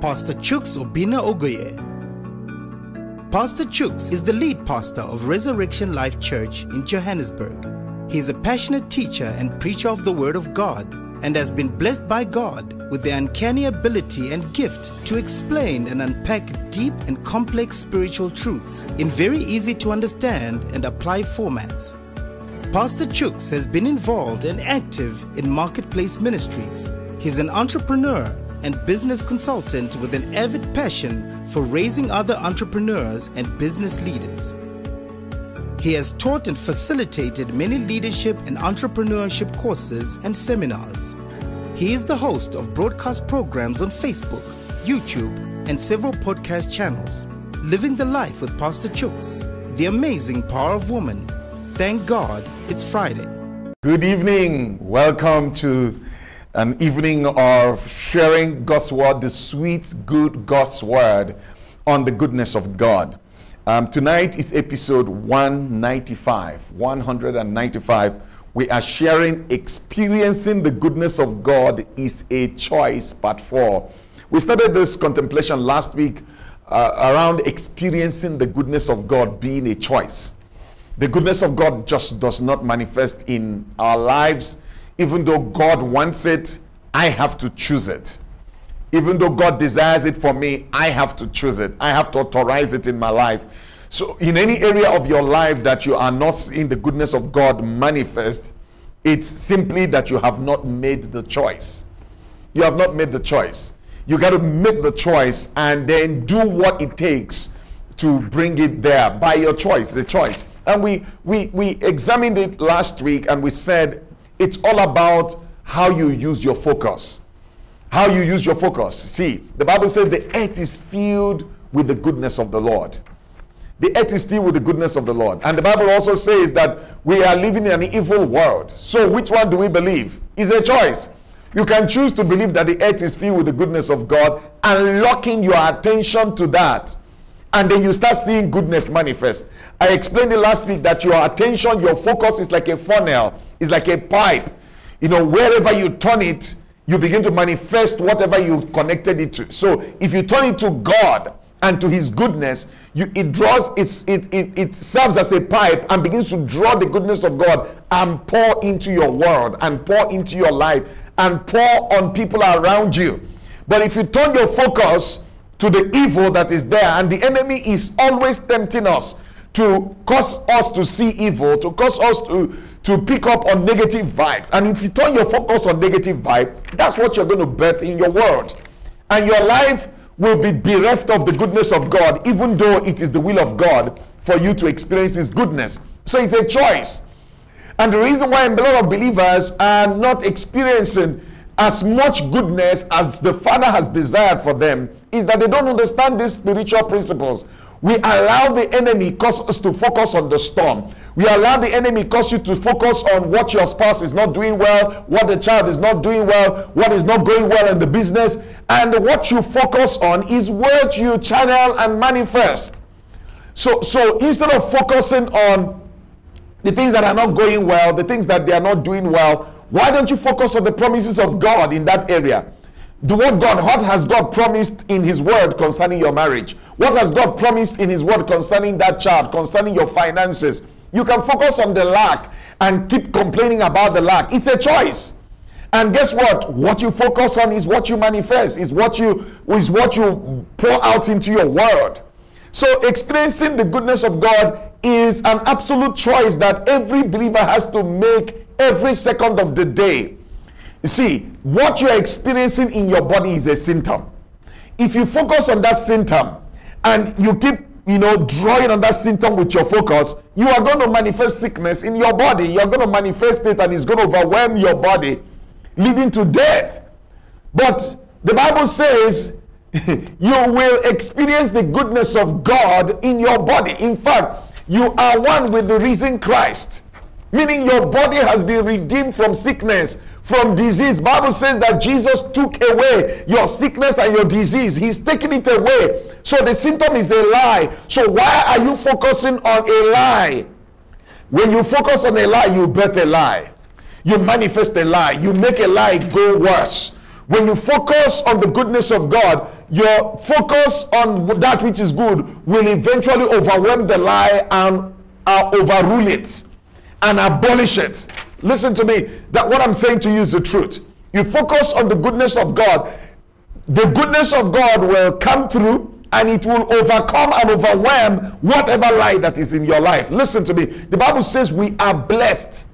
Pastor Chooks Obina Ogoye. Pastor Chooks is the lead pastor of Resurrection Life Church in Johannesburg. He is a passionate teacher and preacher of the Word of God and has been blessed by God with the uncanny ability and gift to explain and unpack deep and complex spiritual truths in very easy to understand and apply formats. Pastor Chooks has been involved and active in marketplace ministries. He's an entrepreneur and business consultant with an avid passion for raising other entrepreneurs and business leaders. He has taught and facilitated many leadership and entrepreneurship courses and seminars. He is the host of broadcast programs on Facebook, YouTube, and several podcast channels. Living the Life with Pastor Chooks, The Amazing Power of Woman. Thank God it's Friday. Good evening. Welcome to an evening of sharing God's word, the sweet, good God's word on the goodness of God. Um, tonight is episode 195. 195. We are sharing experiencing the goodness of God is a choice, part four. We started this contemplation last week uh, around experiencing the goodness of God being a choice. The goodness of God just does not manifest in our lives. Even though God wants it, I have to choose it. Even though God desires it for me, I have to choose it. I have to authorize it in my life. So, in any area of your life that you are not seeing the goodness of God manifest, it's simply that you have not made the choice. You have not made the choice. You got to make the choice and then do what it takes to bring it there by your choice, the choice. And we, we, we examined it last week and we said it's all about how you use your focus. How you use your focus. See, the Bible says the earth is filled with the goodness of the Lord. The earth is filled with the goodness of the Lord. And the Bible also says that we are living in an evil world. So, which one do we believe? Is a choice. You can choose to believe that the earth is filled with the goodness of God and locking your attention to that. And then you start seeing goodness manifest. I explained it last week that your attention, your focus is like a funnel, it's like a pipe. You know, wherever you turn it, you begin to manifest whatever you connected it to. So if you turn it to God and to His goodness, you, it draws, it's, it, it, it serves as a pipe and begins to draw the goodness of God and pour into your world and pour into your life and pour on people around you. But if you turn your focus to the evil that is there, and the enemy is always tempting us to cause us to see evil, to cause us to, to pick up on negative vibes. And if you turn your focus on negative vibe, that's what you're going to birth in your world. And your life will be bereft of the goodness of God, even though it is the will of God for you to experience His goodness. So it's a choice. And the reason why a lot of believers are not experiencing as much goodness as the Father has desired for them is that they don't understand these spiritual principles. We allow the enemy cause us to focus on the storm. We allow the enemy cause you to focus on what your spouse is not doing well, what the child is not doing well, what is not going well in the business. And what you focus on is what you channel and manifest. So, so instead of focusing on the things that are not going well, the things that they are not doing well, why don't you focus on the promises of God in that area? The word God, what has God promised in His word concerning your marriage? What has God promised in His word concerning that child, concerning your finances? You can focus on the lack and keep complaining about the lack. It's a choice. And guess what? What you focus on is what you manifest, is what you is what you pour out into your world. So experiencing the goodness of God is an absolute choice that every believer has to make every second of the day. You see, what you're experiencing in your body is a symptom. If you focus on that symptom and you keep, you know, drawing on that symptom with your focus, you are going to manifest sickness in your body. You're going to manifest it and it's going to overwhelm your body, leading to death. But the Bible says you will experience the goodness of God in your body. In fact, you are one with the risen Christ, meaning your body has been redeemed from sickness, from disease. Bible says that Jesus took away your sickness and your disease. He's taking it away. So the symptom is a lie. So why are you focusing on a lie? When you focus on a lie, you bet a lie. You manifest a lie. You make a lie go worse. When you focus on the goodness of God, your focus on that which is good will eventually overwhelm the lie and uh, overrule it and abolish it. Listen to me. That what I'm saying to you is the truth. You focus on the goodness of God, the goodness of God will come through and it will overcome and overwhelm whatever lie that is in your life. Listen to me. The Bible says we are blessed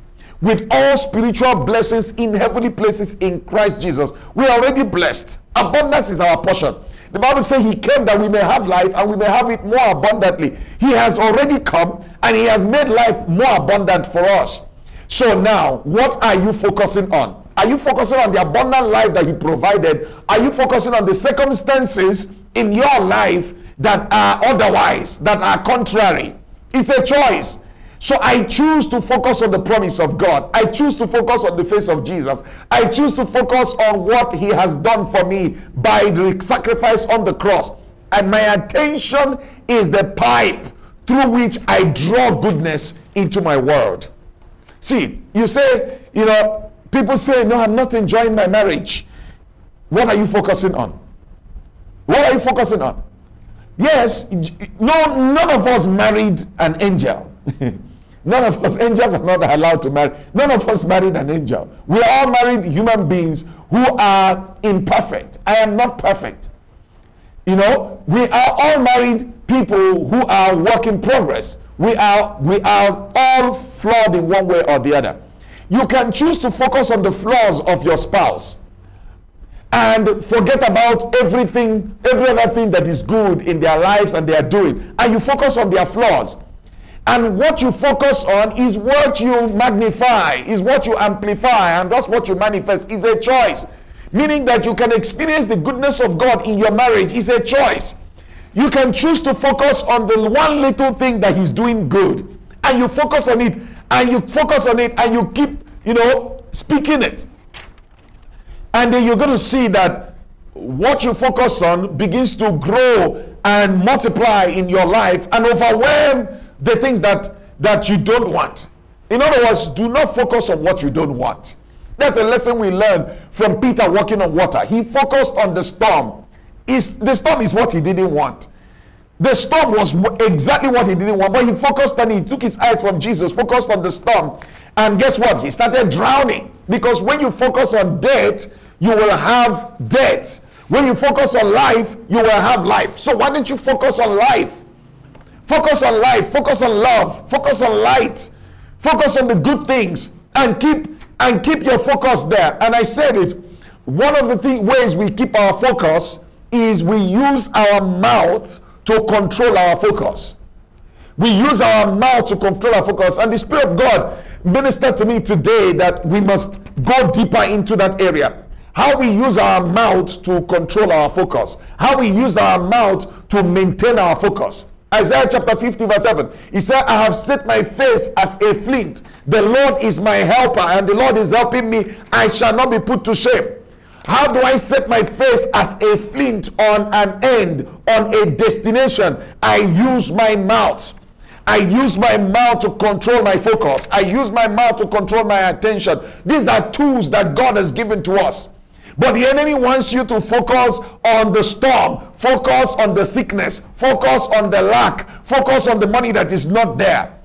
with all spiritual blessings in heavenly places in Christ Jesus. We are already blessed. Abundance is our portion. The Bible says he came that we may have life and we may have it more abundantly. He has already come and he has made life more abundant for us. So now, what are you focusing on? Are you focusing on the abundant life that he provided? Are you focusing on the circumstances in your life that are otherwise, that are contrary? It's a choice. So I choose to focus on the promise of God. I choose to focus on the face of Jesus. I choose to focus on what he has done for me by the sacrifice on the cross. And my attention is the pipe through which I draw goodness into my world. See, you say, you know, people say, no, I'm not enjoying my marriage. What are you focusing on? What are you focusing on? Yes, no, none of us married an angel. None of us, angels are not allowed to marry. None of us married an angel. We are all married human beings who are imperfect. I am not perfect. You know, we are all married people who are work in progress. We are, we are all flawed in one way or the other. You can choose to focus on the flaws of your spouse and forget about everything, every other thing that is good in their lives and they are doing, and you focus on their flaws and what you focus on is what you magnify, is what you amplify, and that's what you manifest is a choice. Meaning that you can experience the goodness of God in your marriage is a choice. You can choose to focus on the one little thing that He's doing good, and you focus on it, and you focus on it, and you keep, you know, speaking it. And then you're going to see that what you focus on begins to grow and multiply in your life and overwhelm the things that that you don't want. In other words, do not focus on what you don't want. That's a lesson we learned from Peter walking on water. He focused on the storm. Is the storm is what he didn't want. The storm was exactly what he didn't want, but he focused it. He took his eyes from Jesus, focused on the storm, and guess what? He started drowning. Because when you focus on death, you will have death. When you focus on life, you will have life. So why don't you focus on life? Focus on life, focus on love, focus on light, focus on the good things, and keep and keep your focus there. And I said it. One of the th- ways we keep our focus is we use our mouth to control our focus. We use our mouth to control our focus. And the Spirit of God ministered to me today that we must go deeper into that area. How we use our mouth to control our focus. How we use our mouth to maintain our focus. Isaiah chapter 50, verse 7. He said, I have set my face as a flint. The Lord is my helper, and the Lord is helping me. I shall not be put to shame. How do I set my face as a flint on an end, on a destination? I use my mouth. I use my mouth to control my focus. I use my mouth to control my attention. These are tools that God has given to us. But the enemy wants you to focus on the storm, focus on the sickness, focus on the lack, focus on the money that is not there.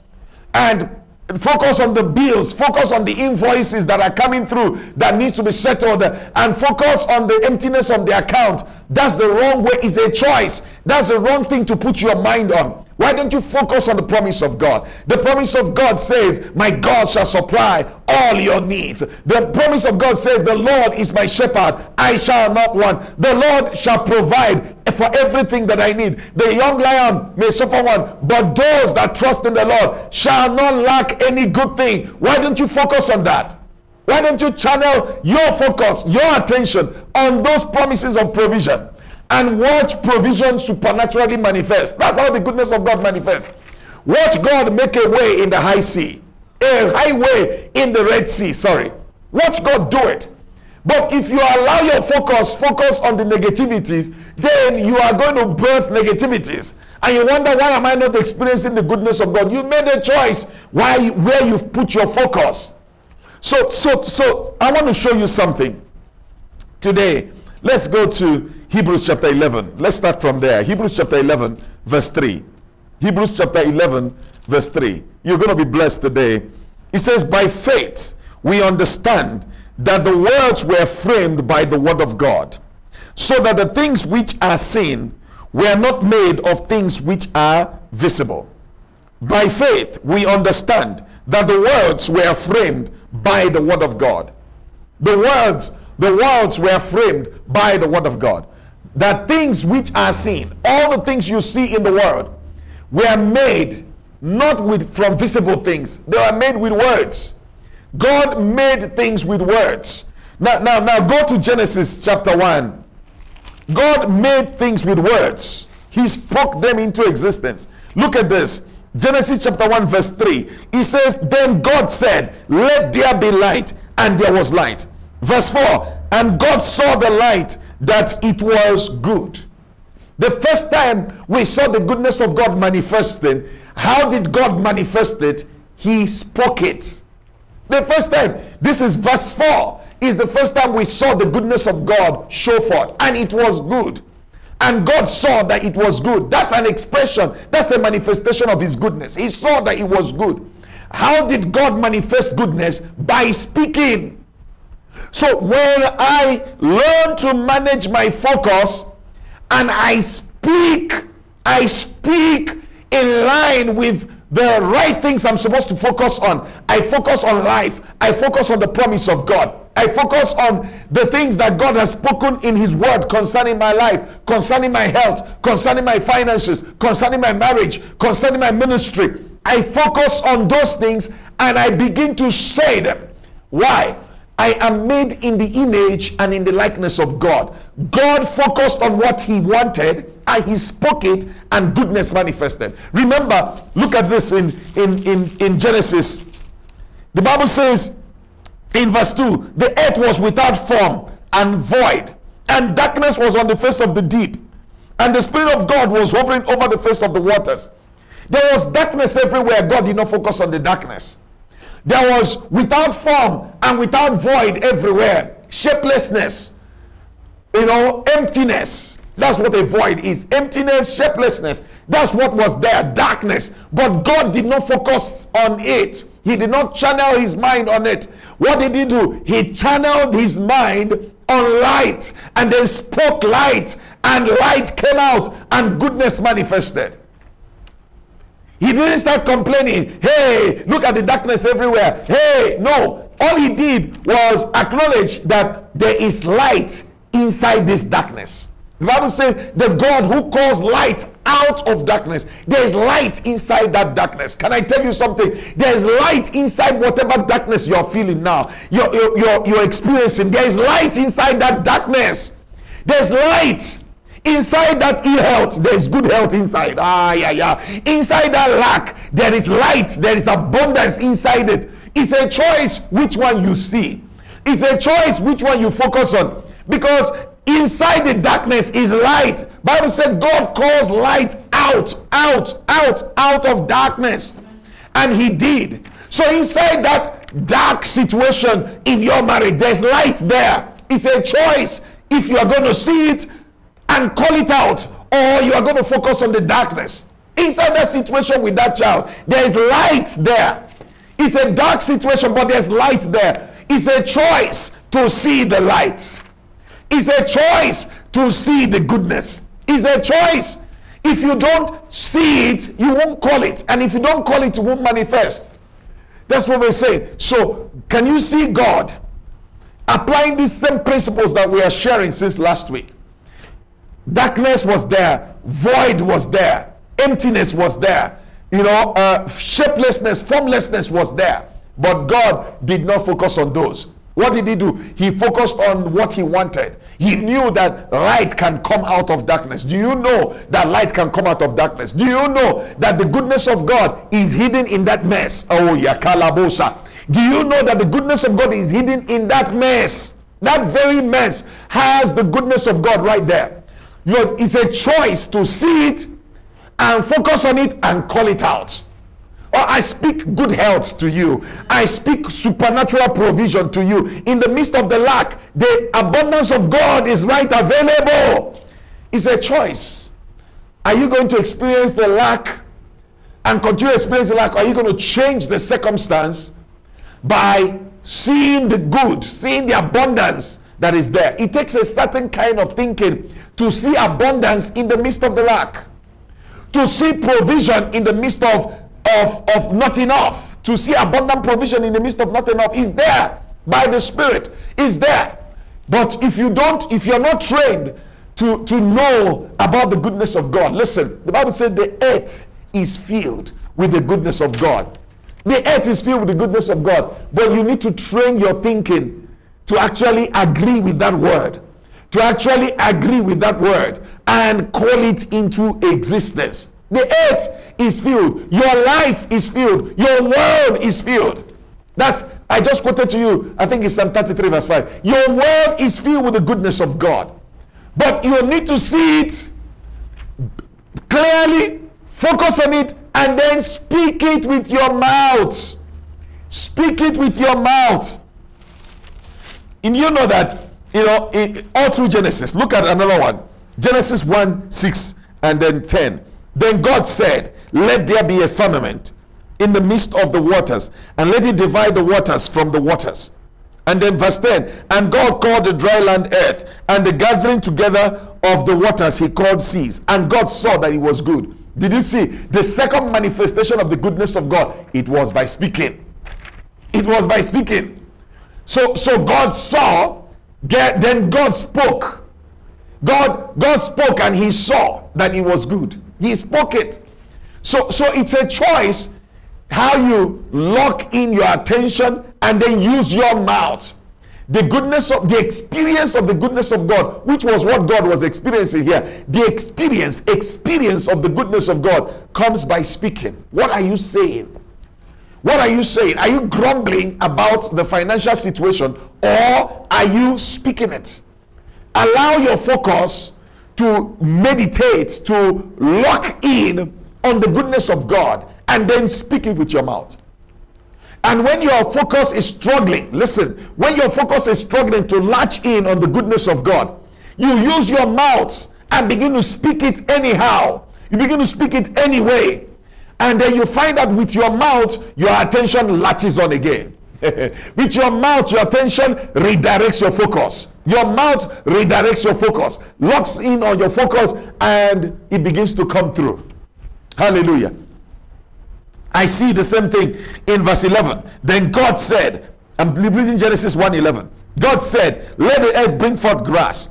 And focus on the bills, focus on the invoices that are coming through that needs to be settled, and focus on the emptiness of the account. That's the wrong way. It's a choice. That's the wrong thing to put your mind on. Why don't you focus on the promise of God? The promise of God says, My God shall supply all your needs. The promise of God says, The Lord is my shepherd, I shall not want. The Lord shall provide for everything that I need. The young lion may suffer one, but those that trust in the Lord shall not lack any good thing. Why don't you focus on that? Why don't you channel your focus, your attention on those promises of provision? and watch provision supernaturally manifest. That's how the goodness of God manifests. Watch God make a way in the high sea, a highway in the Red Sea. Sorry. Watch God do it. But if you allow your focus, focus on the negativities, then you are going to birth negativities. And you wonder, why am I not experiencing the goodness of God? You made a choice why, where you've put your focus. So, so, so I want to show you something. today. Let's go to Hebrews chapter 11. Let's start from there. Hebrews chapter 11, verse 3. Hebrews chapter 11, verse 3. You're going to be blessed today. It says, By faith we understand that the worlds were framed by the word of God, so that the things which are seen were not made of things which are visible. By faith we understand that the worlds were framed by the word of God. The worlds, the worlds were framed by the word of God. That things which are seen, all the things you see in the world, were made not with from visible things. They were made with words. God made things with words. Now, now, now go to Genesis chapter 1. God made things with words. He spoke them into existence. Look at this. Genesis chapter 1, verse 3. He says, Then God said, Let there be light, and there was light. Verse 4 And God saw the light that it was good. The first time we saw the goodness of God manifesting, how did God manifest it? He spoke it. The first time, this is verse 4, is the first time we saw the goodness of God show forth, and it was good. And God saw that it was good. That's an expression, that's a manifestation of His goodness. He saw that it was good. How did God manifest goodness? By speaking. So when I learn to manage my focus and I speak, I speak in line with the right things I'm supposed to focus on. I focus on life. I focus on the promise of God. I focus on the things that God has spoken in His Word concerning my life, concerning my health, concerning my finances, concerning my marriage, concerning my ministry. I focus on those things and I begin to say them. Why? I am made in the image and in the likeness of God. God focused on what He wanted and He spoke it, and goodness manifested. Remember, look at this in, in, in, in Genesis. The Bible says in verse 2 the earth was without form and void, and darkness was on the face of the deep, and the Spirit of God was hovering over the face of the waters. There was darkness everywhere. God did not focus on the darkness. There was without form and without void everywhere. Shapelessness, you know, emptiness. That's what a void is emptiness, shapelessness. That's what was there, darkness. But God did not focus on it, He did not channel His mind on it. What did He do? He channeled His mind on light and then spoke light, and light came out, and goodness manifested. He didn't start complaining, hey, look at the darkness everywhere. Hey, no. All he did was acknowledge that there is light inside this darkness. The Bible says the God who calls light out of darkness. There is light inside that darkness. Can I tell you something? There is light inside whatever darkness you're feeling now, you're, you're, you're, you're experiencing. There is light inside that darkness. There's light. Inside that ill health, there is good health inside. Ah, yeah, yeah. Inside that lack, there is light, there is abundance inside it. It's a choice which one you see. It's a choice which one you focus on. Because inside the darkness is light. Bible said God calls light out, out, out, out of darkness. And he did. So inside that dark situation in your marriage, there's light there. It's a choice if you are going to see it and call it out, or you are going to focus on the darkness. Inside that situation with that child, there is light there. It's a dark situation, but there's light there. It's a choice to see the light. It's a choice to see the goodness. It's a choice. If you don't see it, you won't call it. And if you don't call it, it won't manifest. That's what we say. So, can you see God applying these same principles that we are sharing since last week? Darkness was there, void was there, emptiness was there, you know, uh, shapelessness, formlessness was there. But God did not focus on those. What did he do? He focused on what he wanted. He knew that light can come out of darkness. Do you know that light can come out of darkness? Do you know that the goodness of God is hidden in that mess? Oh, yakalabosa. Do you know that the goodness of God is hidden in that mess? That very mess has the goodness of God right there. You know, it's a choice to see it and focus on it and call it out. Or I speak good health to you. I speak supernatural provision to you. In the midst of the lack, the abundance of God is right available. It's a choice. Are you going to experience the lack and continue the lack? Are you going to change the circumstance by seeing the good, seeing the abundance that is there? It takes a certain kind of thinking to see abundance in the midst of the lack, to see provision in the midst of, of, of not enough, to see abundant provision in the midst of not enough is there by the Spirit, is there. But if you don't, if you're not trained to, to know about the goodness of God, listen, the Bible said the earth is filled with the goodness of God. The earth is filled with the goodness of God, but you need to train your thinking to actually agree with that word to actually agree with that word and call it into existence. The earth is filled, your life is filled, your world is filled. That's I just quoted to you, I think it's Psalm 33, verse 5. Your world is filled with the goodness of God. But you need to see it clearly, focus on it, and then speak it with your mouth. Speak it with your mouth. And you know that you know, all through Genesis. Look at another one Genesis 1 6 and then 10. Then God said, Let there be a firmament in the midst of the waters, and let it divide the waters from the waters. And then verse 10 And God called the dry land earth, and the gathering together of the waters he called seas. And God saw that it was good. Did you see the second manifestation of the goodness of God? It was by speaking. It was by speaking. So, so God saw then God spoke. God, God spoke and he saw that it was good. He spoke it. So, so it's a choice how you lock in your attention and then use your mouth. The goodness of the experience of the goodness of God, which was what God was experiencing here. The experience, experience of the goodness of God comes by speaking. What are you saying? What are you saying? Are you grumbling about the financial situation or are you speaking it? Allow your focus to meditate, to lock in on the goodness of God and then speak it with your mouth. And when your focus is struggling, listen, when your focus is struggling to latch in on the goodness of God, you use your mouth and begin to speak it anyhow. You begin to speak it anyway and then you find that with your mouth, your attention latches on again. with your mouth, your attention redirects your focus. Your mouth redirects your focus, locks in on your focus, and it begins to come through. Hallelujah. I see the same thing in verse 11. Then God said, I'm reading Genesis 1 11. God said, Let the earth bring forth grass,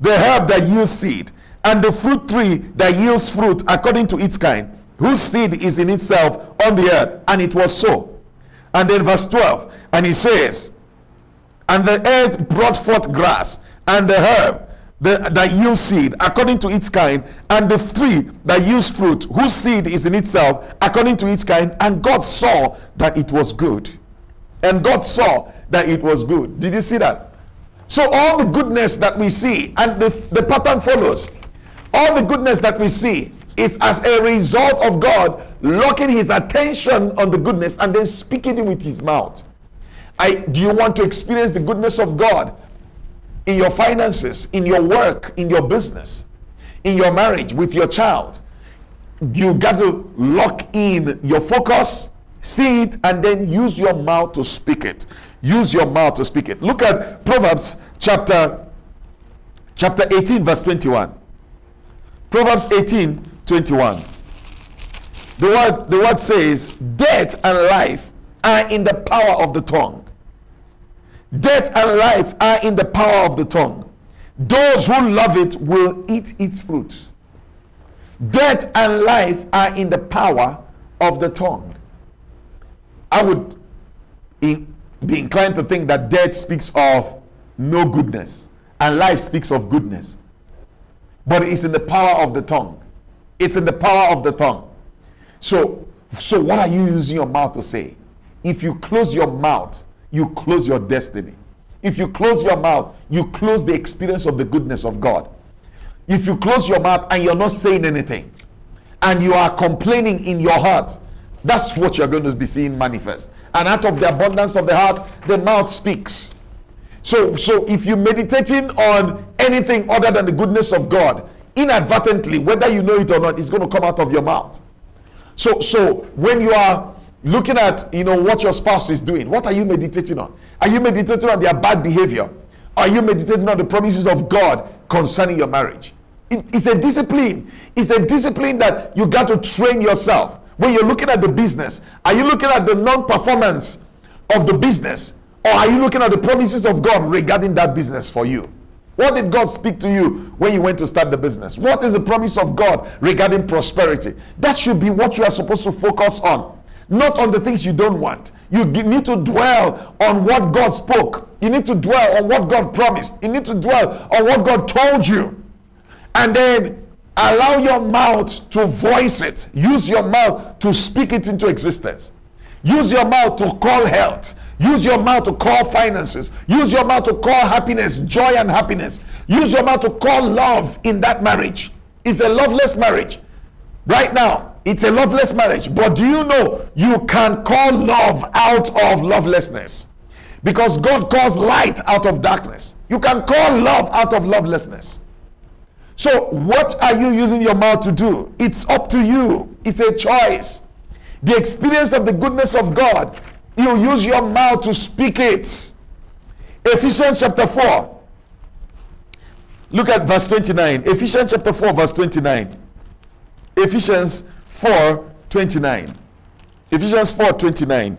the herb that yields seed, and the fruit tree that yields fruit according to its kind whose seed is in itself on the earth. And it was so. And then verse 12, and he says, And the earth brought forth grass, and the herb the, that yields seed according to its kind, and the tree that yields fruit, whose seed is in itself according to its kind. And God saw that it was good. And God saw that it was good. Did you see that? So, all the goodness that we see, and the, the pattern follows. All the goodness that we see it's as a result of God locking his attention on the goodness and then speaking it with his mouth. I, do you want to experience the goodness of God in your finances, in your work, in your business, in your marriage, with your child? You got to lock in your focus, see it, and then use your mouth to speak it. Use your mouth to speak it. Look at Proverbs chapter chapter 18, verse 21. Proverbs 18, 21. The word, the word says, Death and life are in the power of the tongue. Death and life are in the power of the tongue. Those who love it will eat its fruit. Death and life are in the power of the tongue. I would in, be inclined to think that death speaks of no goodness and life speaks of goodness. But it's in the power of the tongue. It's in the power of the tongue. So, so what are you using your mouth to say? If you close your mouth, you close your destiny. If you close your mouth, you close the experience of the goodness of God. If you close your mouth and you're not saying anything, and you are complaining in your heart, That's what you're going to be seeing manifest. And out of the abundance of the heart, the mouth speaks. So, so if you're meditating on anything other than the goodness of God, inadvertently, whether you know it or not, it's going to come out of your mouth. So, so when you are looking at you know what your spouse is doing, what are you meditating on? Are you meditating on their bad behavior? Are you meditating on the promises of God concerning your marriage? It, it's a discipline. It's a discipline that you got to train yourself. When you're looking at the business, are you looking at the non-performance of the business? Or are you looking at the promises of God regarding that business for you? What did God speak to you when you went to start the business? What is the promise of God regarding prosperity? That should be what you are supposed to focus on, not on the things you don't want. You need to dwell on what God spoke. You need to dwell on what God promised. You need to dwell on what God told you. And then allow your mouth to voice it. Use your mouth to speak it into existence. Use your mouth to call health. Use your mouth to call finances. Use your mouth to call happiness, joy, and happiness. Use your mouth to call love in that marriage. It's a loveless marriage. Right now, it's a loveless marriage. But do you know you can call love out of lovelessness? Because God calls light out of darkness. You can call love out of lovelessness. So, what are you using your mouth to do? It's up to you. It's a choice. The experience of the goodness of God you use your mouth to speak it. Ephesians chapter 4. Look at verse 29. Ephesians chapter 4, verse 29. Ephesians 4, 29. Ephesians 4, 29.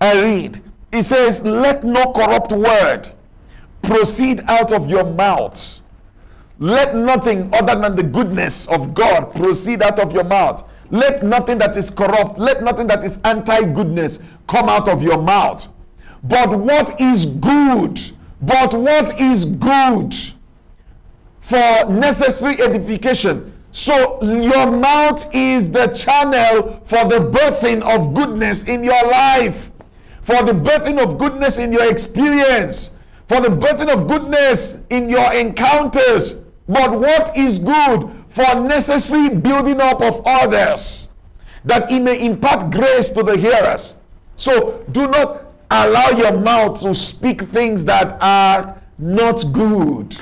I read. It says, Let no corrupt word proceed out of your mouth. Let nothing other than the goodness of God proceed out of your mouth. Let nothing that is corrupt, let nothing that is anti goodness come out of your mouth. But what is good, but what is good for necessary edification. So your mouth is the channel for the birthing of goodness in your life, for the birthing of goodness in your experience, for the birthing of goodness in your encounters. But what is good for necessary building up of others, that it may impart grace to the hearers. So do not allow your mouth to speak things that are not good.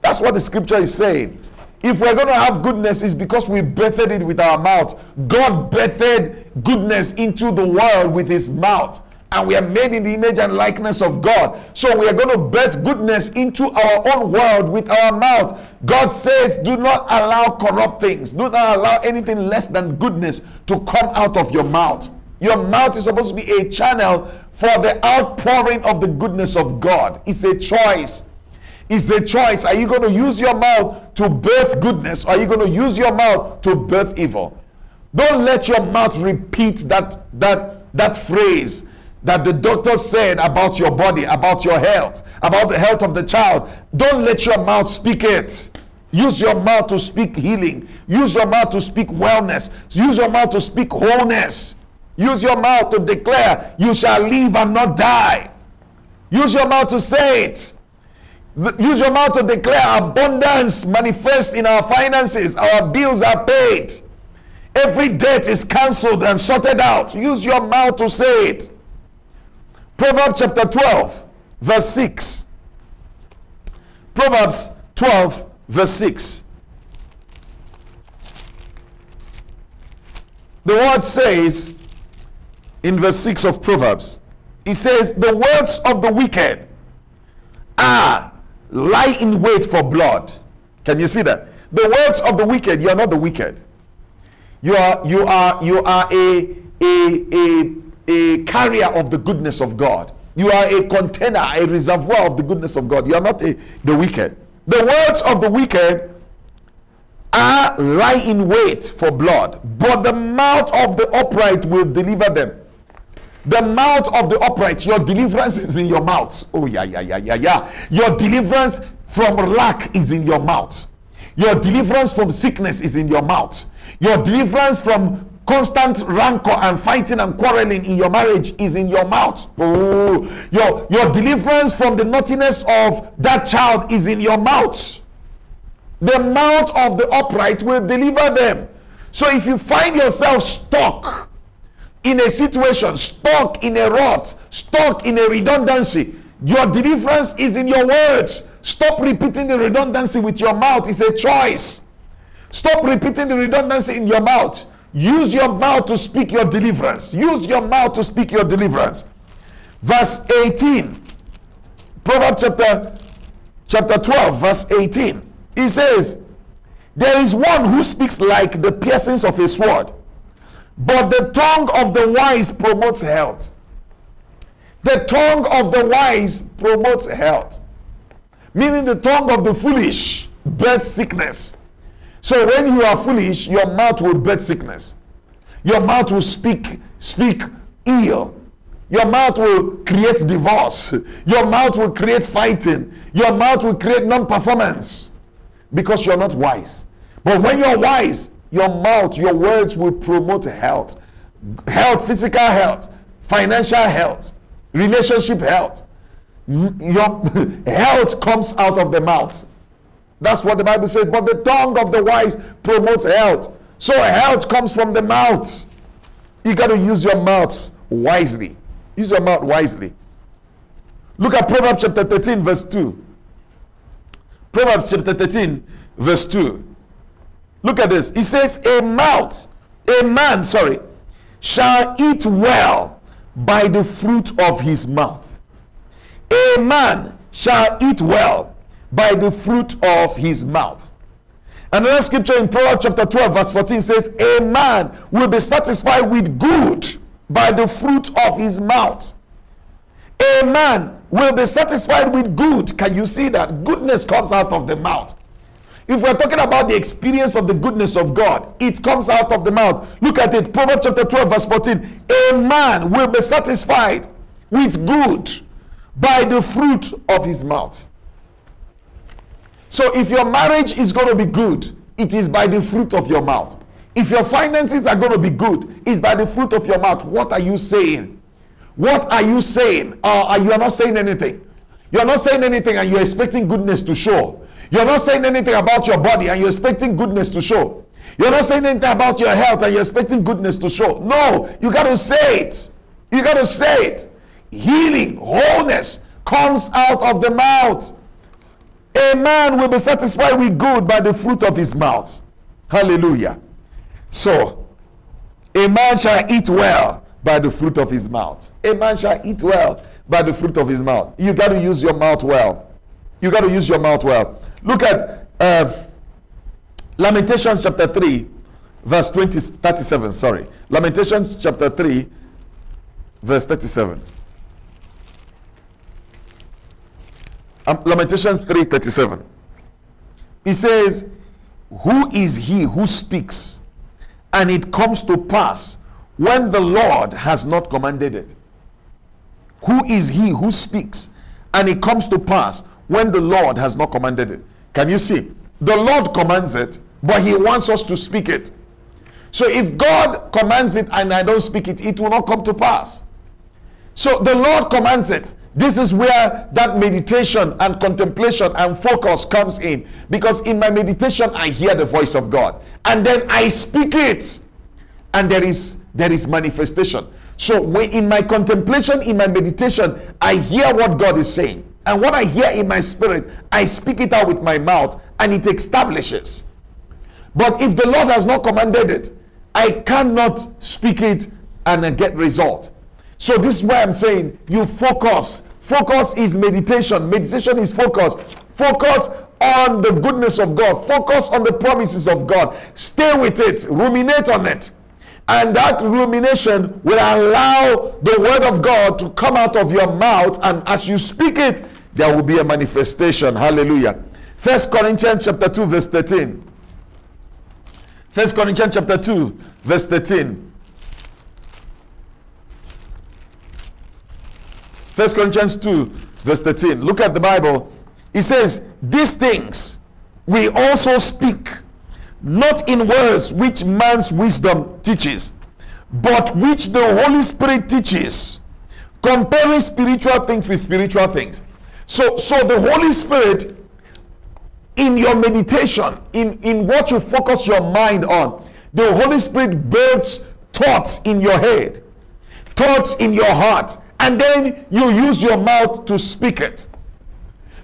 That's what the scripture is saying. If we're going to have goodness, it's because we birthed it with our mouth. God birthed goodness into the world with his mouth and we are made in the image and likeness of God. So we are going to birth goodness into our own world with our mouth. God says, do not allow corrupt things, do not allow anything less than goodness to come out of your mouth. Your mouth is supposed to be a channel for the outpouring of the goodness of God. It's a choice. It's a choice. Are you going to use your mouth to birth goodness or are you going to use your mouth to birth evil? Don't let your mouth repeat that that that phrase that the doctor said about your body, about your health, about the health of the child. Don't let your mouth speak it. Use your mouth to speak healing. Use your mouth to speak wellness. Use your mouth to speak wholeness. Use your mouth to declare, You shall live and not die. Use your mouth to say it. Use your mouth to declare abundance manifest in our finances. Our bills are paid. Every debt is cancelled and sorted out. Use your mouth to say it. Proverbs chapter 12, verse 6. Proverbs 12, verse 6. The word says in verse 6 of Proverbs, it says, The words of the wicked are lie in wait for blood. Can you see that? The words of the wicked, you are not the wicked. You are you are you are a a a a carrier of the goodness of God. You are a container, a reservoir of the goodness of God. You are not a, the wicked. The words of the wicked are lie in wait for blood, but the mouth of the upright will deliver them. The mouth of the upright, your deliverance is in your mouth. Oh, yeah, yeah, yeah, yeah, yeah. Your deliverance from lack is in your mouth. Your deliverance from sickness is in your mouth. Your deliverance from constant rancor and fighting and quarreling in your marriage is in your mouth. Your, your deliverance from the naughtiness of that child is in your mouth. The mouth of the upright will deliver them. So if you find yourself stuck in a situation, stuck in a rut, stuck in a redundancy, your deliverance is in your words. Stop repeating the redundancy with your mouth. It's a choice. Stop repeating the redundancy in your mouth. Use your mouth to speak your deliverance. Use your mouth to speak your deliverance. Verse 18. Proverbs chapter chapter 12 verse 18. He says, "There is one who speaks like the piercings of a sword, but the tongue of the wise promotes health." The tongue of the wise promotes health. Meaning the tongue of the foolish births sickness. So when you are foolish, your mouth will birth sickness. Your mouth will speak speak ill. Your mouth will create divorce. Your mouth will create fighting. Your mouth will create non-performance because you're not wise. But when you're wise, your mouth, your words will promote health. Health, physical health, financial health, relationship health. Your health comes out of the mouth. That's what the Bible says. But the tongue of the wise promotes health. So health comes from the mouth. You got to use your mouth wisely. Use your mouth wisely. Look at Proverbs chapter 13, verse 2. Proverbs chapter 13, verse 2. Look at this. He says, A mouth, a man, sorry, shall eat well by the fruit of his mouth. A man shall eat well by the fruit of his mouth. Another scripture in Proverbs chapter 12, verse 14 says, A man will be satisfied with good by the fruit of his mouth. A man will be satisfied with good. Can you see that? Goodness comes out of the mouth. If we're talking about the experience of the goodness of God, it comes out of the mouth. Look at it. Proverbs chapter 12, verse 14. A man will be satisfied with good by the fruit of his mouth. So if your marriage is going to be good, it is by the fruit of your mouth. If your finances are going to be good, it's by the fruit of your mouth. What are you saying? What are you saying? Uh, you are not saying anything. You're not saying anything and you're expecting goodness to show. You're not saying anything about your body and you're expecting goodness to show. You're not saying anything about your health and you're expecting goodness to show. No, you got to say it. You got to say it. Healing, wholeness comes out of the mouth. A man will be satisfied with good by the fruit of his mouth. Hallelujah. So, a man shall eat well by the fruit of his mouth. A man shall eat well by the fruit of his mouth. You got to use your mouth well. You got to use your mouth well. Look at uh, Lamentations chapter 3, verse 20, 37. Sorry. Lamentations chapter 3, verse 37. Um, Lamentations 3:37. He says, Who is he who speaks, and it comes to pass when the Lord has not commanded it? Who is he who speaks, and it comes to pass when the Lord has not commanded it? Can you see? The Lord commands it, but he wants us to speak it. So if God commands it and I don't speak it, it will not come to pass. So the Lord commands it. This is where that meditation and contemplation and focus comes in. Because in my meditation, I hear the voice of God. And then I speak it. And there is there is manifestation. So when in my contemplation, in my meditation, I hear what God is saying. And what I hear in my spirit, I speak it out with my mouth and it establishes. But if the Lord has not commanded it, I cannot speak it and get result. So this is why I'm saying you focus Focus is meditation. Meditation is focus. Focus on the goodness of God. Focus on the promises of God. Stay with it. Ruminate on it. And that rumination will allow the word of God to come out of your mouth. And as you speak it, there will be a manifestation. Hallelujah. First Corinthians chapter 2, verse 13. First Corinthians chapter 2, verse 13. First Corinthians 2, verse 13. Look at the Bible. It says, These things we also speak, not in words which man's wisdom teaches, but which the Holy Spirit teaches, comparing spiritual things with spiritual things. So, so the Holy Spirit, in your meditation, in, in what you focus your mind on, the Holy Spirit builds thoughts in your head, thoughts in your heart, and then you use your mouth to speak it.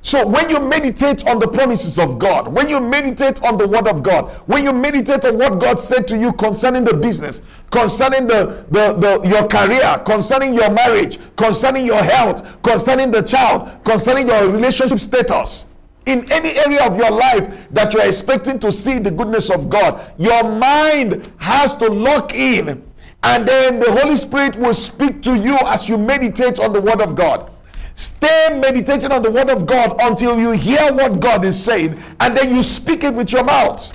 So when you meditate on the promises of God, when you meditate on the word of God, when you meditate on what God said to you concerning the business, concerning the, the, the your career, concerning your marriage, concerning your health, concerning the child, concerning your relationship status, in any area of your life that you're expecting to see the goodness of God, your mind has to lock in. And then the Holy Spirit will speak to you as you meditate on the Word of God. Stay meditating on the word of God until you hear what God is saying, and then you speak it with your mouth,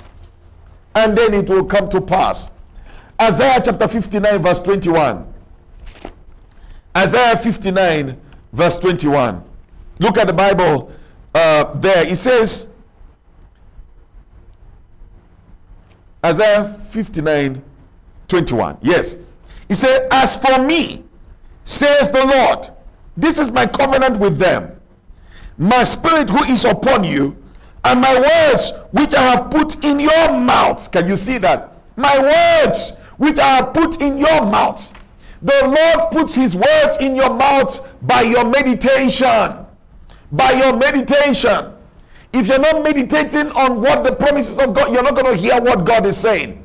and then it will come to pass. Isaiah chapter 59, verse 21. Isaiah 59, verse 21. Look at the Bible uh, there. It says, Isaiah 59, 21. Yes. He said, As for me, says the Lord, this is my covenant with them. My spirit who is upon you, and my words which I have put in your mouth. Can you see that? My words which I have put in your mouth. The Lord puts his words in your mouth by your meditation. By your meditation. If you're not meditating on what the promises of God, you're not going to hear what God is saying.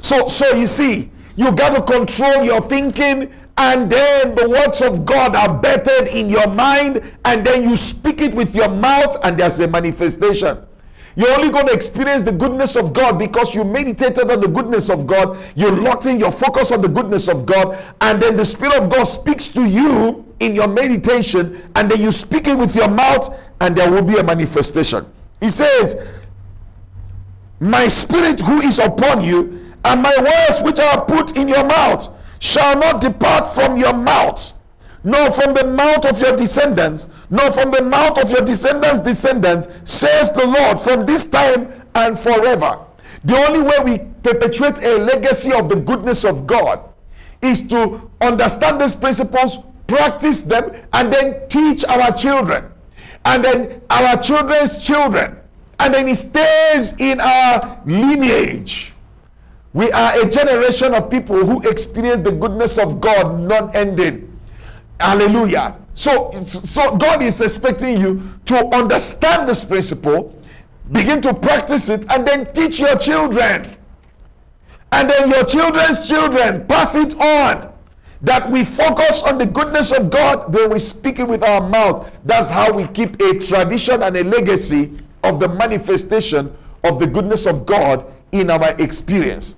So, so you see, you got to control your thinking and then the words of God are bettered in your mind, and then you speak it with your mouth, and there's a manifestation. You're only going to experience the goodness of God because you meditated on the goodness of God, you locked in your focus on the goodness of God, and then the Spirit of God speaks to you in your meditation, and then you speak it with your mouth, and there will be a manifestation. He says, My spirit who is upon you, and my words which I put in your mouth shall not depart from your mouth, nor from the mouth of your descendants, nor from the mouth of your descendants' descendants, says the Lord, from this time and forever. The only way we perpetuate a legacy of the goodness of God is to understand these principles, practice them, and then teach our children, and then our children's children, and then it stays in our lineage. We are a generation of people who experience the goodness of God non ending. Hallelujah. So, so God is expecting you to understand this principle, begin to practice it, and then teach your children. And then your children's children pass it on. That we focus on the goodness of God, then we speak it with our mouth. That's how we keep a tradition and a legacy of the manifestation of the goodness of God in our experience.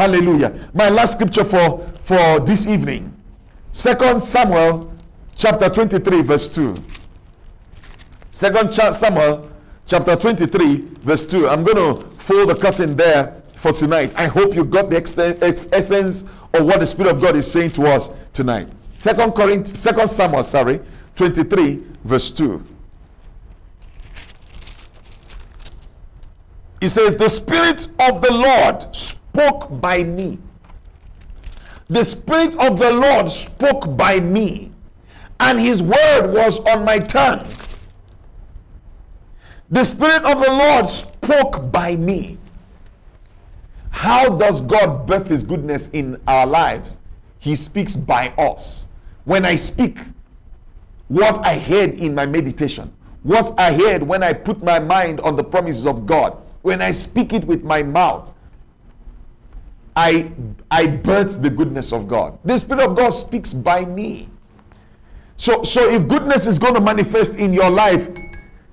Hallelujah. My last scripture for, for this evening. Second Samuel chapter 23, verse 2. Second Samuel chapter 23, verse 2. I'm going to fold the curtain there for tonight. I hope you got the essence of what the Spirit of God is saying to us tonight. Second Corinth, Second Samuel, sorry, 23, verse 2. He says, The Spirit of the Lord spoke by me. The Spirit of the Lord spoke by me, and His word was on my tongue. The Spirit of the Lord spoke by me. How does God birth His goodness in our lives? He speaks by us. When I speak, what I heard in my meditation, what I heard when I put my mind on the promises of God, when I speak it with my mouth, I, I birth the goodness of God. The Spirit of God speaks by me. So, so if goodness is going to manifest in your life,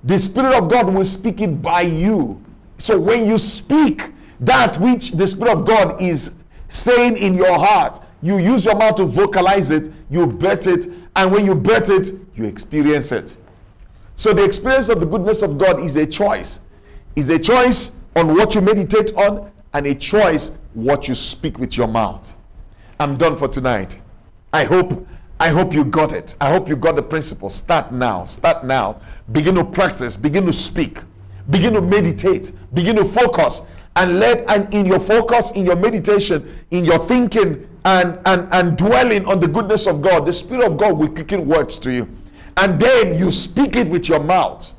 the Spirit of God will speak it by you. So when you speak that which the Spirit of God is saying in your heart, you use your mouth to vocalize it, you birth it, and when you birth it, you experience it. So the experience of the goodness of God is a choice. Is a choice on what you meditate on and a choice what you speak with your mouth. I'm done for tonight. I hope I hope you got it. I hope you got the principle. Start now. Start now. Begin to practice, begin to speak, begin to meditate, begin to focus and let and in your focus, in your meditation, in your thinking and and and dwelling on the goodness of God, the spirit of God will quicken words to you. And then you speak it with your mouth.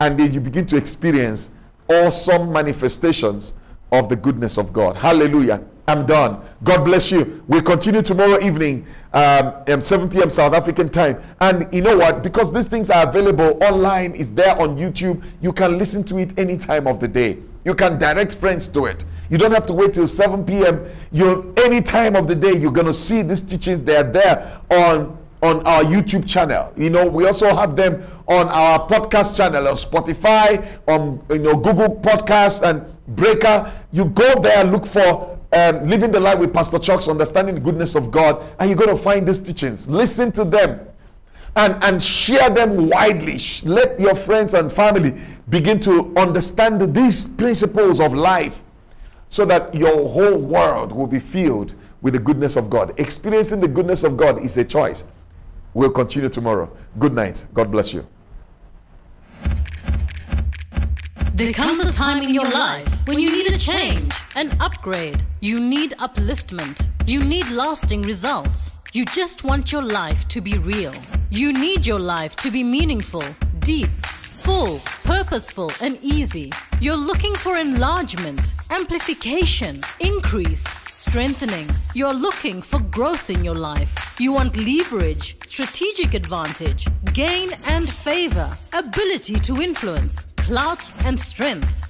And then you begin to experience awesome manifestations of the goodness of God. Hallelujah. I'm done. God bless you. We'll continue tomorrow evening, um, um, 7 p.m. South African time. And you know what? Because these things are available online, it's there on YouTube. You can listen to it any time of the day. You can direct friends to it. You don't have to wait till 7 p.m. You any time of the day you're gonna see these teachings. They are there on on our YouTube channel. You know, we also have them on our podcast channel on Spotify, on you know Google Podcast and Breaker. You go there, look for um, living the life with Pastor Chuck's understanding the goodness of God, and you're going to find these teachings. Listen to them and, and share them widely. Let your friends and family begin to understand these principles of life so that your whole world will be filled with the goodness of God. Experiencing the goodness of God is a choice. We'll continue tomorrow. Good night. God bless you. There comes a time in your life when you need a change, an upgrade. You need upliftment. You need lasting results. You just want your life to be real. You need your life to be meaningful, deep, full, purposeful, and easy. You're looking for enlargement, amplification, increase, strengthening. You're looking for growth in your life. You want leverage, strategic advantage, gain and favor, ability to influence, clout and strength.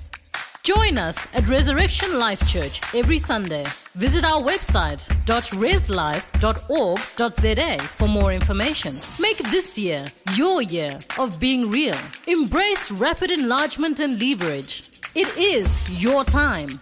Join us at Resurrection Life Church every Sunday. Visit our website .reslife.org.za for more information. Make this year your year of being real. Embrace rapid enlargement and leverage. It is your time.